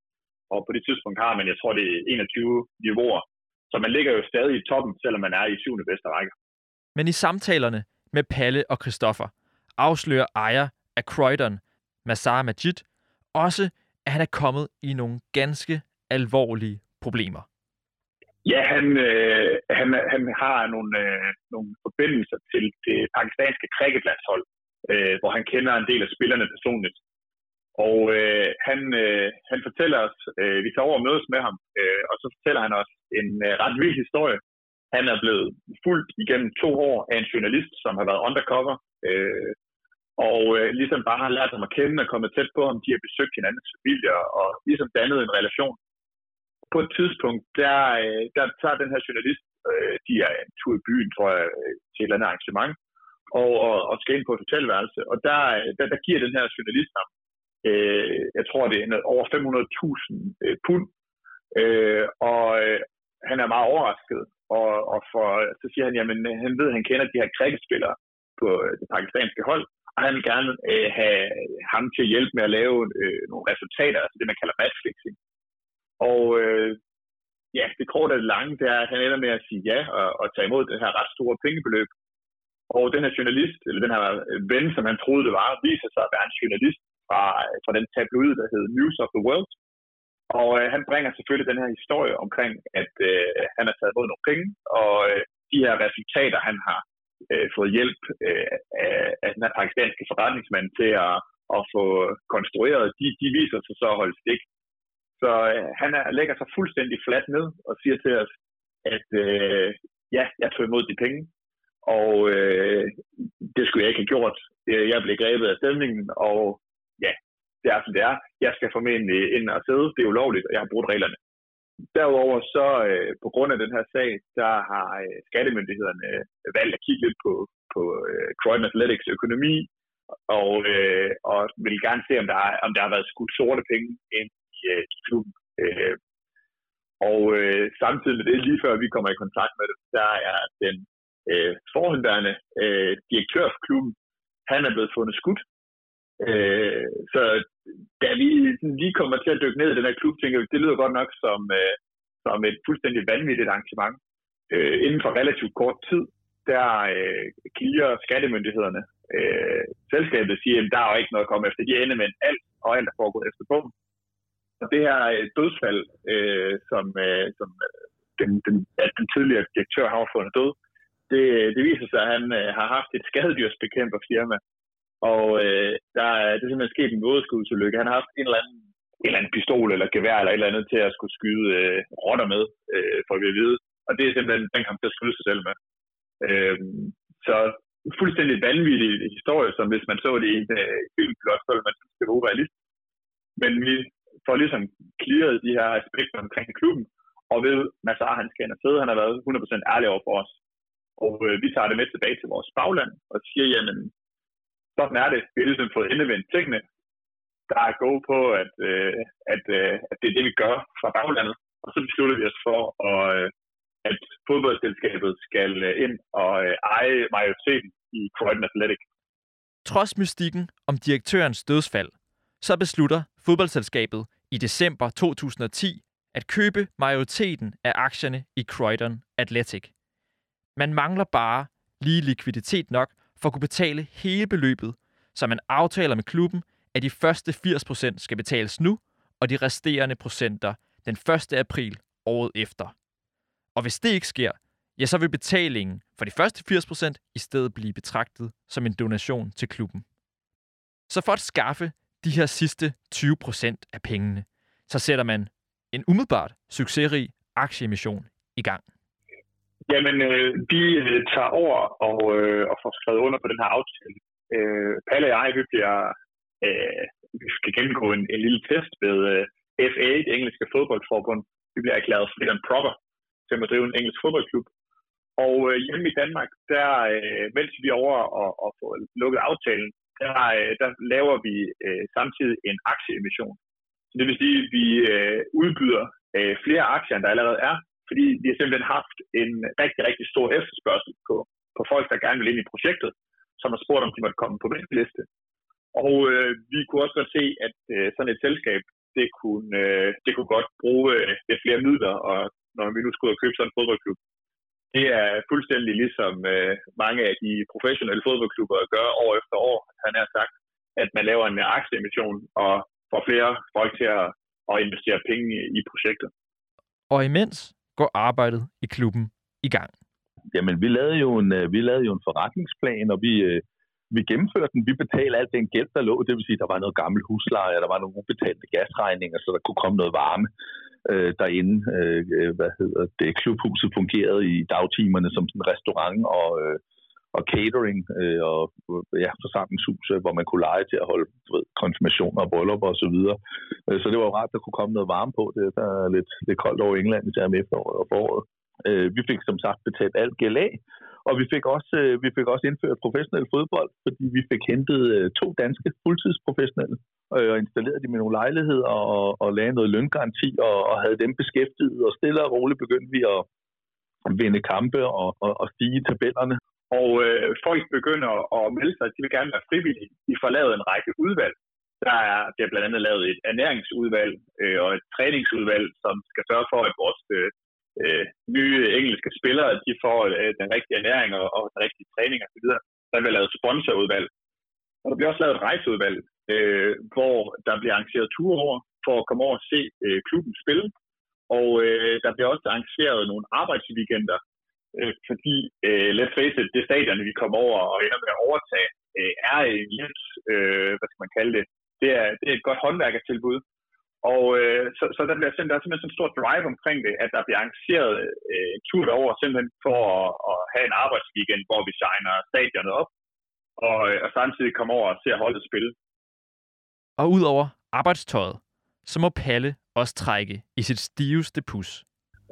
Og på det tidspunkt har man, jeg tror, det er 21 niveauer. Så man ligger jo stadig i toppen, selvom man er i syvende bedste række. Men i samtalerne med Palle og Christoffer afslører ejer af Croydon, Masar Majid, også, at han er kommet i nogle ganske alvorlige problemer. Ja, han, øh, han, han har nogle, øh, nogle forbindelser til det pakistanske cricketlandshold, øh, hvor han kender en del af spillerne personligt. Og øh, han, øh, han fortæller os, øh, vi tager over og mødes med ham, øh, og så fortæller han os en øh, ret vild historie Han er blevet fuldt igennem to år af en journalist, som har været undercover, øh, og øh, ligesom bare har lært ham at kende og kommet tæt på ham. De har besøgt hinandens familier og ligesom dannet en relation. På et tidspunkt, der, øh, der tager den her journalist, øh, de er en tur i byen, tror jeg, øh, til et eller andet arrangement, og, og, og skal ind på et hotelværelse. Og der, øh, der, der giver den her journalist ham, øh, jeg tror det er over 500.000 øh, pund, øh, og øh, han er meget overrasket. Og, og for, så siger han, jamen han ved, at han kender de her cricketspillere på øh, det pakistanske hold, han vil gerne øh, have ham til at hjælpe med at lave øh, nogle resultater, altså det, man kalder matchfixing. Og øh, ja, det korte og det lange, det er, at han ender med at sige ja og, og tage imod det her ret store pengebeløb. Og den her journalist, eller den her øh, ven, som han troede det var, viser sig at være en journalist fra, øh, fra den tabloid, der hedder News of the World. Og øh, han bringer selvfølgelig den her historie omkring, at øh, han har taget imod nogle penge, og øh, de her resultater, han har øh, fået hjælp øh, af, af den her pakistanske forretningsmand til at, at få konstrueret, de, de viser sig så at holde stik. Så øh, han er, lægger sig fuldstændig fladt ned og siger til os, at øh, ja, jeg tog imod de penge, og øh, det skulle jeg ikke have gjort. Øh, jeg blev grebet af stemningen, og ja, det er som det er. Jeg skal formentlig ind og sidde. Det er ulovligt, og jeg har brugt reglerne. Derudover så øh, på grund af den her sag, der har øh, skattemyndighederne øh, valgt at kigge lidt på, på øh, Croydon Athletics økonomi, og, øh, og vil gerne se, om der, er, om der har været skudt sorte penge ind i, øh, i klubben. Øh, og øh, samtidig med det, lige før vi kommer i kontakt med det, der er den øh, forhåndværende øh, direktør for klubben, han er blevet fundet skudt. Øh, så da vi lige kommer til at dykke ned i den her klub, tænker vi, det lyder godt nok som, øh, som et fuldstændig vanvittigt arrangement. Øh, inden for relativt kort tid, der øh, clear skattemyndighederne øh, selskabet siger, at der er jo ikke noget at komme efter. De ender med alt, og alt er foregået efter bogen. Og det her øh, dødsfald, øh, som, øh, som øh, den, den, at den tidligere direktør har fundet død, det, det viser sig, at han øh, har haft et skadedyrsbekæmperfirma, og øh, der er, det er simpelthen sket en vådeskudsulykke. Han har haft en eller anden en eller anden pistol eller gevær eller et eller andet til at skulle skyde øh, rotter med, øh, for vi at vide. Og det er simpelthen, den kamp, til at skyde sig selv med. Øh, så fuldstændig vanvittig historie, som hvis man så det i en øh, filmplot, så ville man synes, det var urealistisk. Men vi får ligesom clearet de her aspekter omkring klubben, og ved, Massar, han skal ind og sidde, han har været 100% ærlig over for os. Og øh, vi tager det med tilbage til vores bagland og siger, jamen, sådan er det. Vi har ligesom fået endevendt tingene. Der er gode på, at, øh, at, øh, at det er det, vi gør fra baglandet. Og så beslutter vi os for, at, øh, at fodboldselskabet skal øh, ind og øh, eje majoriteten i Croydon Athletic. Trods mystikken om direktørens dødsfald, så beslutter fodboldselskabet i december 2010 at købe majoriteten af aktierne i Croydon Athletic. Man mangler bare lige likviditet nok for at kunne betale hele beløbet, så man aftaler med klubben, at de første 80% skal betales nu, og de resterende procenter den 1. april året efter. Og hvis det ikke sker, ja, så vil betalingen for de første 80% i stedet blive betragtet som en donation til klubben. Så for at skaffe de her sidste 20% af pengene, så sætter man en umiddelbart succesrig aktieemission i gang. Jamen, øh, vi øh, tager over og, øh, og får skrevet under på den her aftale. Øh, Palle og jeg, vi bliver, øh, vi skal gennemgå en, en lille test ved øh, FA, det engelske fodboldforbund. Vi bliver erklæret fit and proper til at drive en engelsk fodboldklub. Og øh, hjemme i Danmark, der, øh, mens vi er over og, og får lukket aftalen, der, øh, der laver vi øh, samtidig en aktieemission. Så det vil sige, at vi øh, udbyder øh, flere aktier, end der allerede er, fordi vi har simpelthen haft en rigtig, rigtig stor efterspørgsel på, på folk, der gerne vil ind i projektet, som har spurgt, om de måtte komme på liste. Og øh, vi kunne også godt se, at øh, sådan et selskab, det kunne, øh, det kunne godt bruge øh, lidt flere midler, og når vi nu skulle ud og købe sådan en fodboldklub, det er fuldstændig ligesom øh, mange af de professionelle fodboldklubber gør år efter år. Han har sagt, at man laver en aktieemission og får flere folk til at, at investere penge i projektet. Og imens går arbejdet i klubben i gang? Jamen, vi lavede jo en, øh, vi lavede jo en forretningsplan, og vi, øh, vi gennemførte den. Vi betalte alt den gæld, der lå. Det vil sige, der var noget gammel husleje, der var nogle ubetalte gasregninger, så der kunne komme noget varme øh, derinde. Øh, øh hvad hedder det? Klubhuset fungerede i dagtimerne som sådan en restaurant og, øh, og catering øh, og øh, ja, forsamlingshus, hvor man kunne lege til at holde du ved, konfirmationer og bryllupper osv. Så, videre. Øh, så det var jo rart, at der kunne komme noget varme på. Det er lidt, lidt koldt over England, især med efteråret og foråret. Øh, vi fik som sagt betalt alt gæld af, og vi fik også, øh, vi fik også indført professionel fodbold, fordi vi fik hentet øh, to danske fuldtidsprofessionelle øh, og installeret dem i nogle lejligheder og, og lagde noget løngaranti og, og havde dem beskæftiget. Og stille og roligt begyndte vi at vinde kampe og, og, og stige i tabellerne. Og øh, folk begynder at melde sig, de vil gerne være frivillige. De får lavet en række udvalg. Der er, der blandt andet lavet et ernæringsudvalg øh, og et træningsudvalg, som skal sørge for, at vores øh, øh nye engelske spillere, de får øh, den rigtige ernæring og, og den rigtige træning osv. Der bliver lavet sponsorudvalg. Og der bliver også lavet et rejseudvalg, øh, hvor der bliver arrangeret ture over for at komme over og se øh, klubben spille. Og øh, der bliver også arrangeret nogle arbejdsweekender, øh, fordi, øh, let's face it, det stadion, vi kommer over og ender med at overtage, øh, er en lidt, øh, hvad skal man kalde det, det er, det er et godt håndværkertilbud, og øh, så, så der bliver simpelthen, der er simpelthen sådan en stor drive omkring det, at der bliver arrangeret øh, en tur over simpelthen for at, at have en arbejdsweekend, hvor vi signer stadionet op, og, øh, og samtidig komme over og se holdet spille. Og udover arbejdstøjet, så må Palle også trække i sit stiveste pus.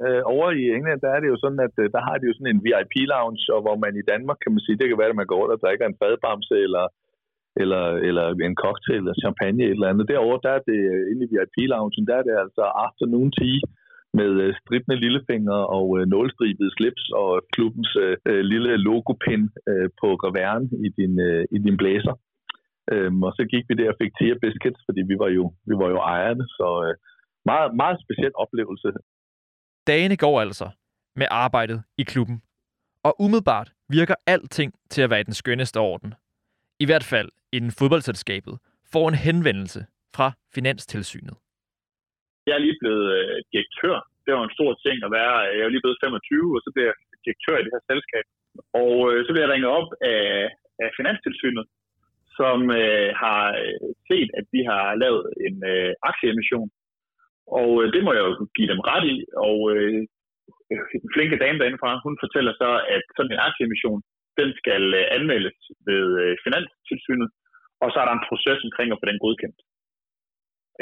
Øh, over i England, der er det jo sådan, at øh, der har de jo sådan en VIP-lounge, og hvor man i Danmark, kan man sige, det kan være, at man går rundt og drikker en fadbamse, eller eller, eller en cocktail eller champagne eller andet. Derovre, der er det øh, inde i VIP-loungen, der er det altså afternoon tea med øh, strippende lillefinger og øh, nålstribede slips og klubbens øh, øh lille logopin øh, på graværen i din, øh, i din blæser. Øhm, og så gik vi der og fik tea Biscuits, fordi vi var jo, vi var jo ejerne, så øh, meget, meget speciel oplevelse. Dagene går altså med arbejdet i klubben, og umiddelbart virker alting til at være i den skønneste orden. I hvert fald inden fodboldselskabet får en henvendelse fra Finanstilsynet. Jeg er lige blevet øh, direktør. Det var en stor ting at være. Jeg er lige blevet 25, og så bliver jeg direktør i det her selskab. Og øh, så bliver jeg ringet op af, af Finanstilsynet, som øh, har øh, set, at vi har lavet en øh, aktieemission. Og øh, det må jeg jo give dem ret i. Og øh, en [laughs] flinke dame derindefra, hun fortæller så, at sådan en aktieemission, den skal øh, anmeldes ved øh, Finanstilsynet, og så er der en proces omkring at få den godkendt.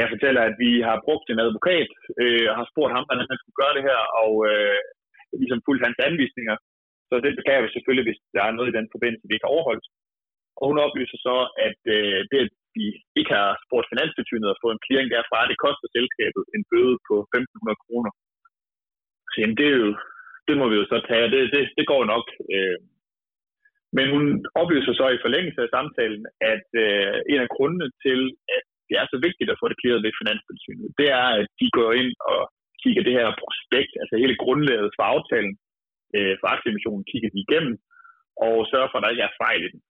Jeg fortæller, at vi har brugt en advokat øh, og har spurgt ham, hvordan han skulle gøre det her, og øh, ligesom fuldt hans anvisninger. Så det beklager vi selvfølgelig, hvis der er noget i den forbindelse, vi ikke har overholdt. Og hun oplyser så, at øh, det, de vi ikke har spurgt Finanstilsynet og fået en clearing derfra, det koster selskabet en bøde på 1.500 kroner. Så jamen, det, er jo, det må vi jo så tage, det, det, det går nok. Øh, men hun oplyser så i forlængelse af samtalen, at øh, en af grundene til, at det er så vigtigt at få det klaret ved Finanstilsynet, det er, at de går ind og kigger det her prospekt, altså hele grundlaget for aftalen øh, for aktieemissionen, kigger de igennem og sørger for, at der ikke er fejl i den.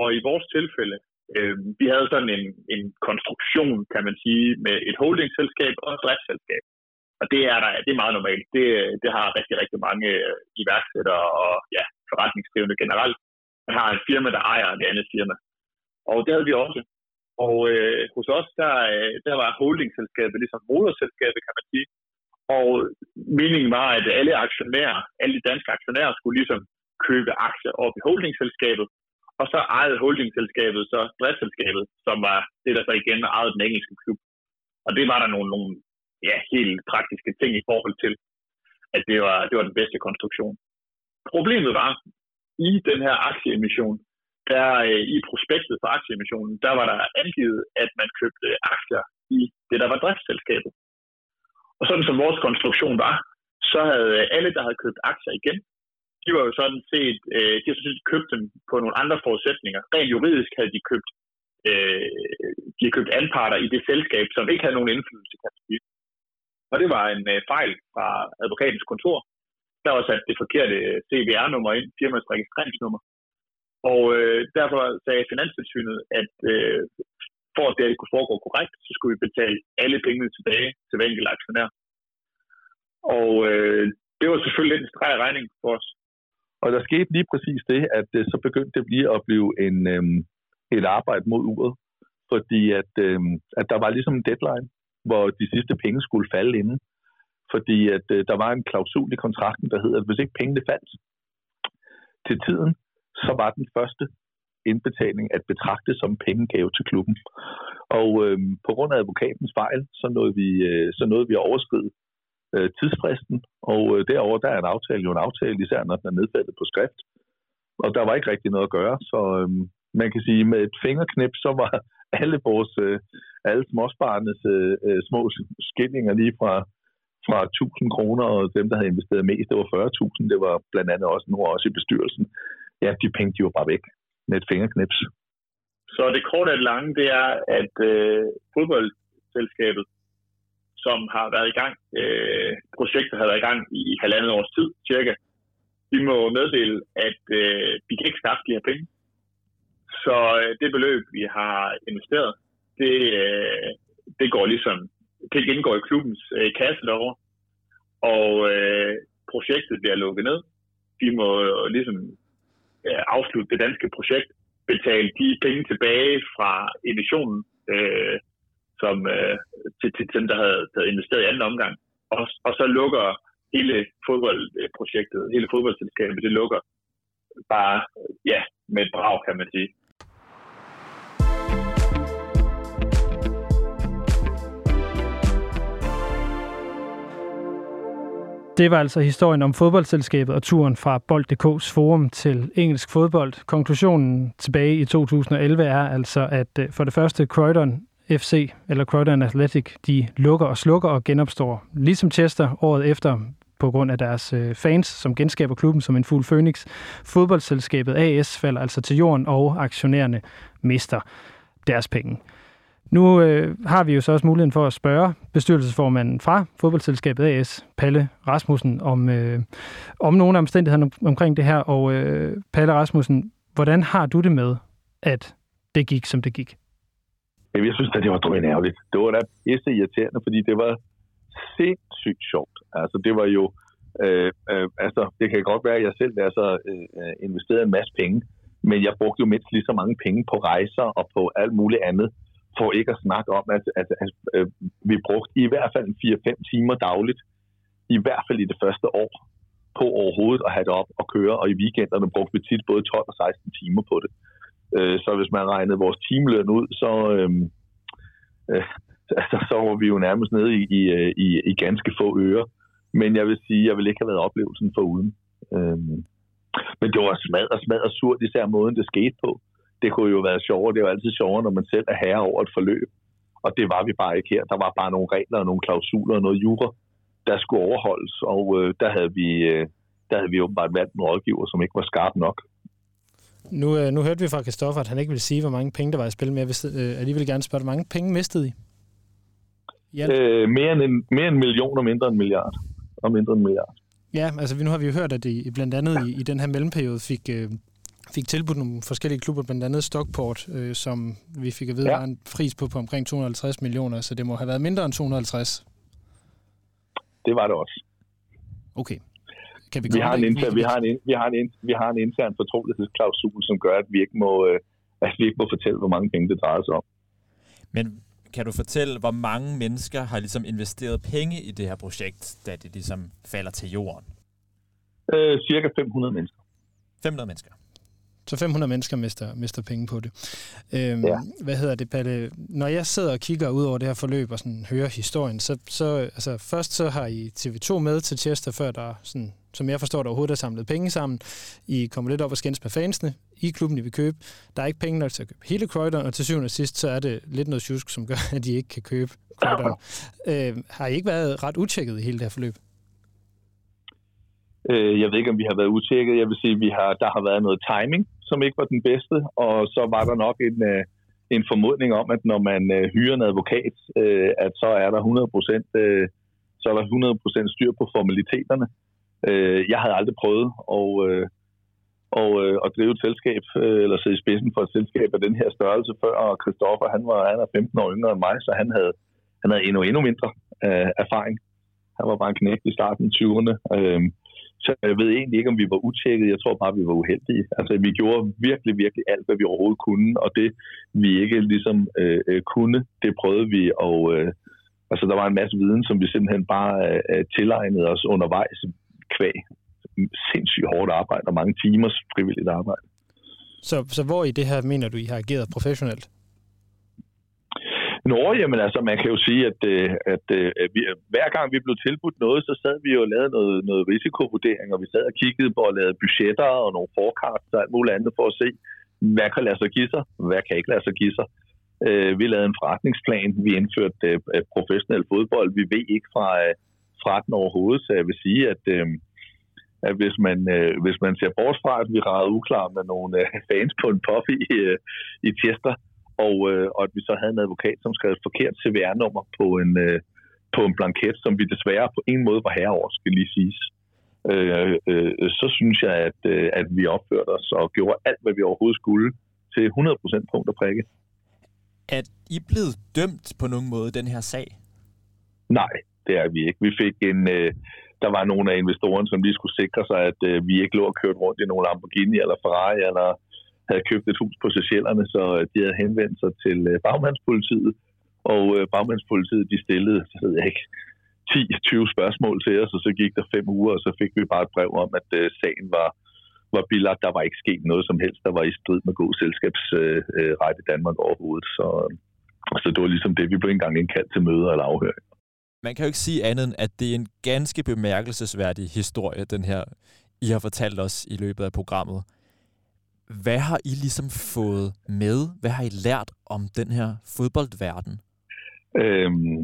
Og i vores tilfælde, øh, vi havde sådan en, en konstruktion, kan man sige, med et holdingselskab og et driftsselskab. Og det er, der, det er meget normalt. Det, det har rigtig, rigtig mange øh, iværksættere og ja, forretningsdrivende generelt man har et firma, der ejer det andet firma. Og det havde vi også. Og øh, hos os, der, øh, der var holdingselskabet ligesom moderselskabet, kan man sige. Og meningen var, at alle aktionærer, alle de danske aktionærer, skulle ligesom købe aktier op i holdingselskabet. Og så ejede holdingselskabet så driftsselskabet, som var det, der så igen ejede den engelske klub. Og det var der nogle, nogle ja, helt praktiske ting i forhold til, at det var, det var den bedste konstruktion. Problemet var, i den her aktieemission, der øh, i prospektet for aktieemissionen, der var der angivet, at man købte aktier i det, der var driftsselskabet. Og sådan som vores konstruktion var, så havde alle, der havde købt aktier igen, de var jo sådan set, øh, de har sådan købt dem på nogle andre forudsætninger. Rent juridisk havde de købt, øh, de havde købt anparter i det selskab, som ikke havde nogen indflydelse, kan man sige. Og det var en øh, fejl fra advokatens kontor, der var sat det forkerte øh, CVR-nummer ind, firmaets registreringsnummer. Og øh, derfor sagde Finanstilsynet, at øh, for at det kunne foregå korrekt, så skulle vi betale alle pengene tilbage til hver enkelt aktionær. Og øh, det var selvfølgelig lidt en streg regning for os. Og der skete lige præcis det, at øh, så begyndte det lige at blive en, øh, et arbejde mod uret, fordi at, øh, at der var ligesom en deadline, hvor de sidste penge skulle falde inden. Fordi at øh, der var en klausul i kontrakten, der hedder, at hvis ikke pengene faldt til tiden, så var den første indbetaling at betragte som pengegave til klubben. Og øh, på grund af advokatens fejl, så nåede vi, øh, så nåede vi at overskride øh, tidsfristen, og øh, derover der er en aftale jo en aftale, især når den er nedfældet på skrift. Og der var ikke rigtig noget at gøre, så øh, man kan sige, med et fingerknip, så var [laughs] alle vores, øh, alle småsparernes øh, øh, små skillinger lige fra, fra 1000 kroner, og dem, der havde investeret mest, det var 40.000. Det var blandt andet også nogle også i bestyrelsen. Ja, de penge, de var bare væk med et fingerknips. Så det korte og det lange, det er, at øh, fodboldselskabet, som har været i gang, øh, projektet har været i gang i halvandet års tid cirka, vi må meddele, at øh, vi kan ikke skaffe de her penge. Så øh, det beløb, vi har investeret, det, øh, det går ligesom, det kan ikke i klubbens øh, kasse derovre. Og øh, projektet bliver lukket ned. Vi må øh, ligesom øh, afslutte det danske projekt, betale de penge tilbage fra emissionen, øh, som, øh, til, til dem, der havde, havde investeret i anden omgang. Og, og så lukker hele fodboldprojektet, hele fodboldselskabet, det lukker bare ja, med et brag, kan man sige. Det var altså historien om fodboldselskabet og turen fra Bold.dk's forum til engelsk fodbold. Konklusionen tilbage i 2011 er altså, at øh, for det første Croydon FC, eller Croydon Athletic, de lukker og slukker og genopstår. Ligesom Chester året efter på grund af deres øh, fans, som genskaber klubben som en fuld phoenix. Fodboldselskabet AS falder altså til jorden, og aktionærerne mister deres penge. Nu øh, har vi jo så også muligheden for at spørge bestyrelsesformanden fra fodboldselskabet AS, Palle Rasmussen, om, øh, om nogle af omstændighederne omkring det her. Og øh, Palle Rasmussen, hvordan har du det med, at det gik, som det gik? Jeg synes da, det var drønærveligt. Det var da pisse irriterende, fordi det var sindssygt sjovt. Altså, det var jo... Øh, øh, altså, det kan godt være, at jeg selv altså, øh, øh investerede en masse penge, men jeg brugte jo mindst lige så mange penge på rejser og på alt muligt andet, for ikke at snakke om, at, at, at at vi brugte i hvert fald 4-5 timer dagligt, i hvert fald i det første år, på overhovedet at have det op og køre, og i weekenderne brugte vi tit både 12 og 16 timer på det. Øh, så hvis man regnede vores timeløn ud, så, øhm, [laughs] øh, øh, altså, så var vi jo nærmest nede i, i, øh, i, i ganske få øre. Men jeg vil sige, jeg vil ikke have været oplevelsen for uden. Øh, men det var smad og smad og surt, især måden det skete på det kunne jo være sjovere. Det er jo altid sjovere, når man selv er herre over et forløb. Og det var vi bare ikke her. Der var bare nogle regler og nogle klausuler og noget jura, der skulle overholdes. Og øh, der, havde vi, øh, der havde vi åbenbart valgt en rådgiver, som ikke var skarp nok. Nu, øh, nu hørte vi fra Kristoffer, at han ikke ville sige, hvor mange penge der var i spil, men jeg vil øh, alligevel gerne spørge, hvor mange penge mistede I? Ja. Øh, mere, end en, mere end en million og mindre end en milliard. Og mindre end en milliard. Ja, altså nu har vi jo hørt, at I blandt andet i, i den her mellemperiode fik, øh, fik tilbudt nogle forskellige klubber, blandt andet Stockport, øh, som vi fik at vide ja. var en pris på, på omkring 250 millioner, så det må have været mindre end 250. Det var det også. Okay. Kan vi, vi, har en intern, vi, har en, vi, har en, vi har en intern fortrolighedsklausul, som gør, at vi ikke må, øh, at vi ikke må fortælle, hvor mange penge det drejer sig om. Men kan du fortælle, hvor mange mennesker har ligesom investeret penge i det her projekt, da det ligesom falder til jorden? Øh, cirka 500 mennesker. 500 mennesker. Så 500 mennesker mister, mister penge på det. Øhm, ja. Hvad hedder det, Palle? Når jeg sidder og kigger ud over det her forløb og sådan hører historien, så, så altså, først så har I TV2 med til Chester, før der, sådan, som jeg forstår, der overhovedet har samlet penge sammen. I kommer lidt op og skændes med fansene i klubben, I vil købe. Der er ikke penge nok til at købe hele Croydon, og til syvende og sidst, så er det lidt noget tjusk, som gør, at de ikke kan købe Croydon. Øh, har I ikke været ret utjekket i hele det her forløb? Øh, jeg ved ikke, om vi har været utjekket. Jeg vil sige, at vi har, der har været noget timing, som ikke var den bedste, og så var der nok en, øh, en formodning om, at når man øh, hyrer en advokat, øh, at så er der 100%, så er der 100% styr på formaliteterne. Øh, Jeg havde aldrig prøvet at, øh, og, øh, at drive et selskab, øh, eller sidde i spidsen for et selskab af den her størrelse før, og Christoffer, han var han er 15 år yngre end mig, så han havde, han havde endnu, endnu mindre erfaring. Han var bare en knægt i starten af 20'erne. Øhm, så jeg ved egentlig ikke, om vi var utjekket. Jeg tror bare, vi var uheldige. Altså, vi gjorde virkelig, virkelig alt, hvad vi overhovedet kunne, og det, vi ikke ligesom øh, kunne, det prøvede vi. Og øh, altså, der var en masse viden, som vi simpelthen bare øh, tilegnede os undervejs kvæg. Sindssygt hårdt arbejde og mange timers frivilligt arbejde. Så, så hvor i det her mener du, I har ageret professionelt? Nå, jamen altså, man kan jo sige, at, øh, at, at, at vi, hver gang vi blev tilbudt noget, så sad vi jo og lavede noget, noget risikovurdering, og vi sad og kiggede på at lave budgetter og nogle forecasts og alt muligt andet for at se, hvad kan lade sig give sig, hvad kan ikke lade sig give sig. Øh, vi lavede en forretningsplan, vi indførte professionel fodbold, vi ved ikke fra, fra den overhovedet, så jeg vil sige, at, at hvis, man, hvis man ser bort fra, at vi rejede uklar med nogle [laughs] fans på en pop i, i Chester, og, øh, og at vi så havde en advokat, som skrev et forkert CVR-nummer på en, øh, på en blanket, som vi desværre på en måde var herover, skal lige siges. Øh, øh, så synes jeg, at, øh, at vi opførte os og gjorde alt, hvad vi overhovedet skulle til 100% punkt og prikke. Er I blevet dømt på nogen måde, den her sag? Nej, det er vi ikke. Vi fik en... Øh, der var nogle af investorerne, som lige skulle sikre sig, at øh, vi ikke lå og kørte rundt i nogle Lamborghini eller Ferrari eller havde købt et hus på Seychellerne, så øh, de havde henvendt sig til øh, bagmandspolitiet, og øh, bagmandspolitiet de stillede, så ved jeg ikke, 10-20 spørgsmål til os, og så gik der fem uger, og så fik vi bare et brev om, at øh, sagen var, var bilagt. Der var ikke sket noget som helst, der var i strid med god selskabsret øh, øh, i Danmark overhovedet. Så, så det var ligesom det, vi blev engang indkaldt til møder eller afhøring. Man kan jo ikke sige andet end, at det er en ganske bemærkelsesværdig historie, den her, I har fortalt os i løbet af programmet. Hvad har I ligesom fået med? Hvad har I lært om den her fodboldverden? Øhm,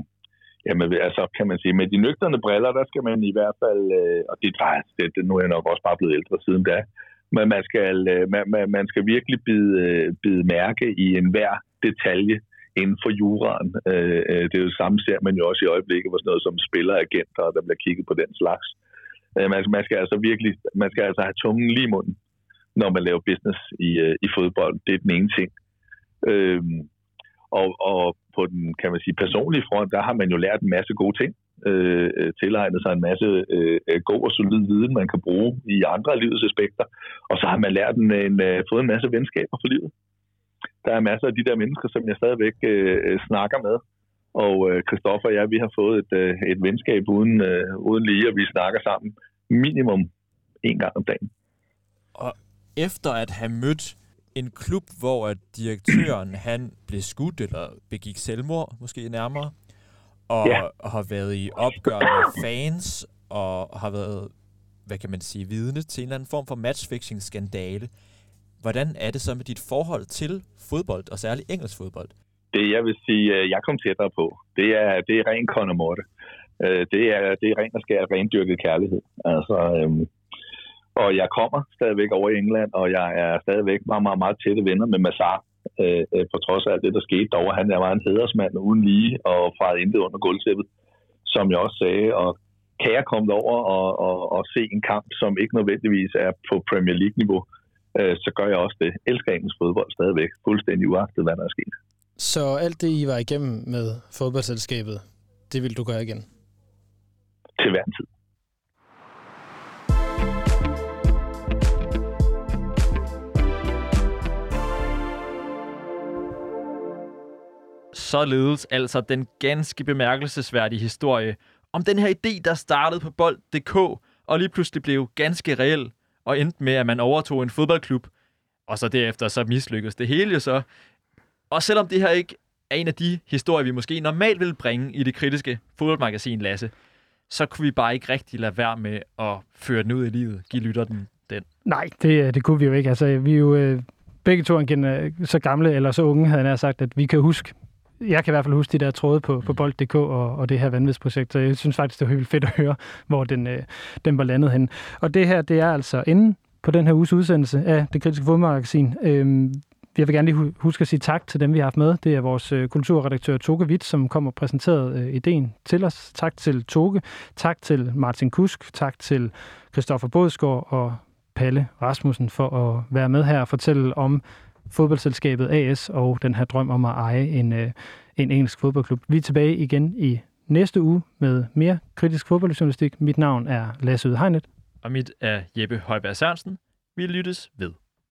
jamen, altså, kan man sige, med de nøgterne briller, der skal man i hvert fald, øh, og det, det, det, nu er jeg nok også bare blevet ældre siden da, men man skal, øh, man, man, man skal virkelig bide, øh, bide mærke i enhver detalje inden for juraen. Øh, øh det er jo samme ser man jo også i øjeblikket, hvor sådan noget som spilleragenter, der bliver kigget på den slags. Øh, man, man skal altså virkelig, man skal altså have tungen lige i munden når man laver business i, øh, i fodbold. Det er den ene ting. Øh, og, og på den, kan man sige, personlige front, der har man jo lært en masse gode ting. Øh, øh tilegnet sig en masse øh, øh, god og solid viden, man kan bruge i andre af livets aspekter. Og så har man lært en, en, fået en masse venskaber for livet. Der er masser af de der mennesker, som jeg stadigvæk øh, snakker med. Og øh, Christoffer og jeg, vi har fået et, øh, et venskab uden, øh, uden lige, og vi snakker sammen minimum en gang om dagen. Og efter at have mødt en klub, hvor at direktøren [clears throat] han blev skudt eller begik selvmord, måske nærmere, og ja. har været i opgør med fans, og har været, hvad kan man sige, vidne til en eller anden form for matchfixing-skandale. Hvordan er det så med dit forhold til fodbold, og særligt engelsk fodbold? Det, jeg vil sige, øh, jeg kom tættere på, det er, det er ren Conor øh, Det er, det er ren og skær rendyrket kærlighed. Altså, øhm, og jeg kommer stadigvæk over i England, og jeg er stadigvæk meget, meget, meget tætte venner med Massar, øh, øh, på trods af alt det, der skete derovre. Han var en hedersmand uden lige og fra intet under gulvtæppet, som jeg også sagde. Og kan jeg komme over og, og, og se en kamp, som ikke nødvendigvis er på Premier League-niveau, øh, så gør jeg også det. Jeg elsker engelsk fodbold stadigvæk, fuldstændig uagtet, hvad der er sket. Så alt det, I var igennem med fodboldselskabet, det vil du gøre igen? Til hver en tid. således altså den ganske bemærkelsesværdige historie om den her idé, der startede på bold.dk og lige pludselig blev ganske reel og endte med, at man overtog en fodboldklub, og så derefter så mislykkedes det hele jo så. Og selvom det her ikke er en af de historier, vi måske normalt vil bringe i det kritiske fodboldmagasin, Lasse, så kunne vi bare ikke rigtig lade være med at føre den ud i livet. give lytter den den. Nej, det, øh, det kunne vi jo ikke. Altså, vi er jo øh, begge to er så gamle eller så unge, havde jeg sagt, at vi kan huske jeg kan i hvert fald huske de der tråde på, på bold.dk og, og det her vanvidsprojekt, så jeg synes faktisk, det var helt fedt at høre, hvor den, øh, den var landet hen. Og det her, det er altså inden på den her uges udsendelse af det kritiske fodmagasin. Øhm, jeg vil gerne lige huske at sige tak til dem, vi har haft med. Det er vores øh, kulturredaktør Toge Witt, som kom og præsenterede øh, ideen til os. Tak til Toge. Tak til Martin Kusk. Tak til Christoffer Bådsgaard og Palle Rasmussen for at være med her og fortælle om fodboldselskabet AS og den her drøm om at eje en, øh, en engelsk fodboldklub. Vi er tilbage igen i næste uge med mere kritisk fodboldjournalistik. Mit navn er Lasse Udhegnet. Og mit er Jeppe Højberg Sørensen. Vi lyttes ved.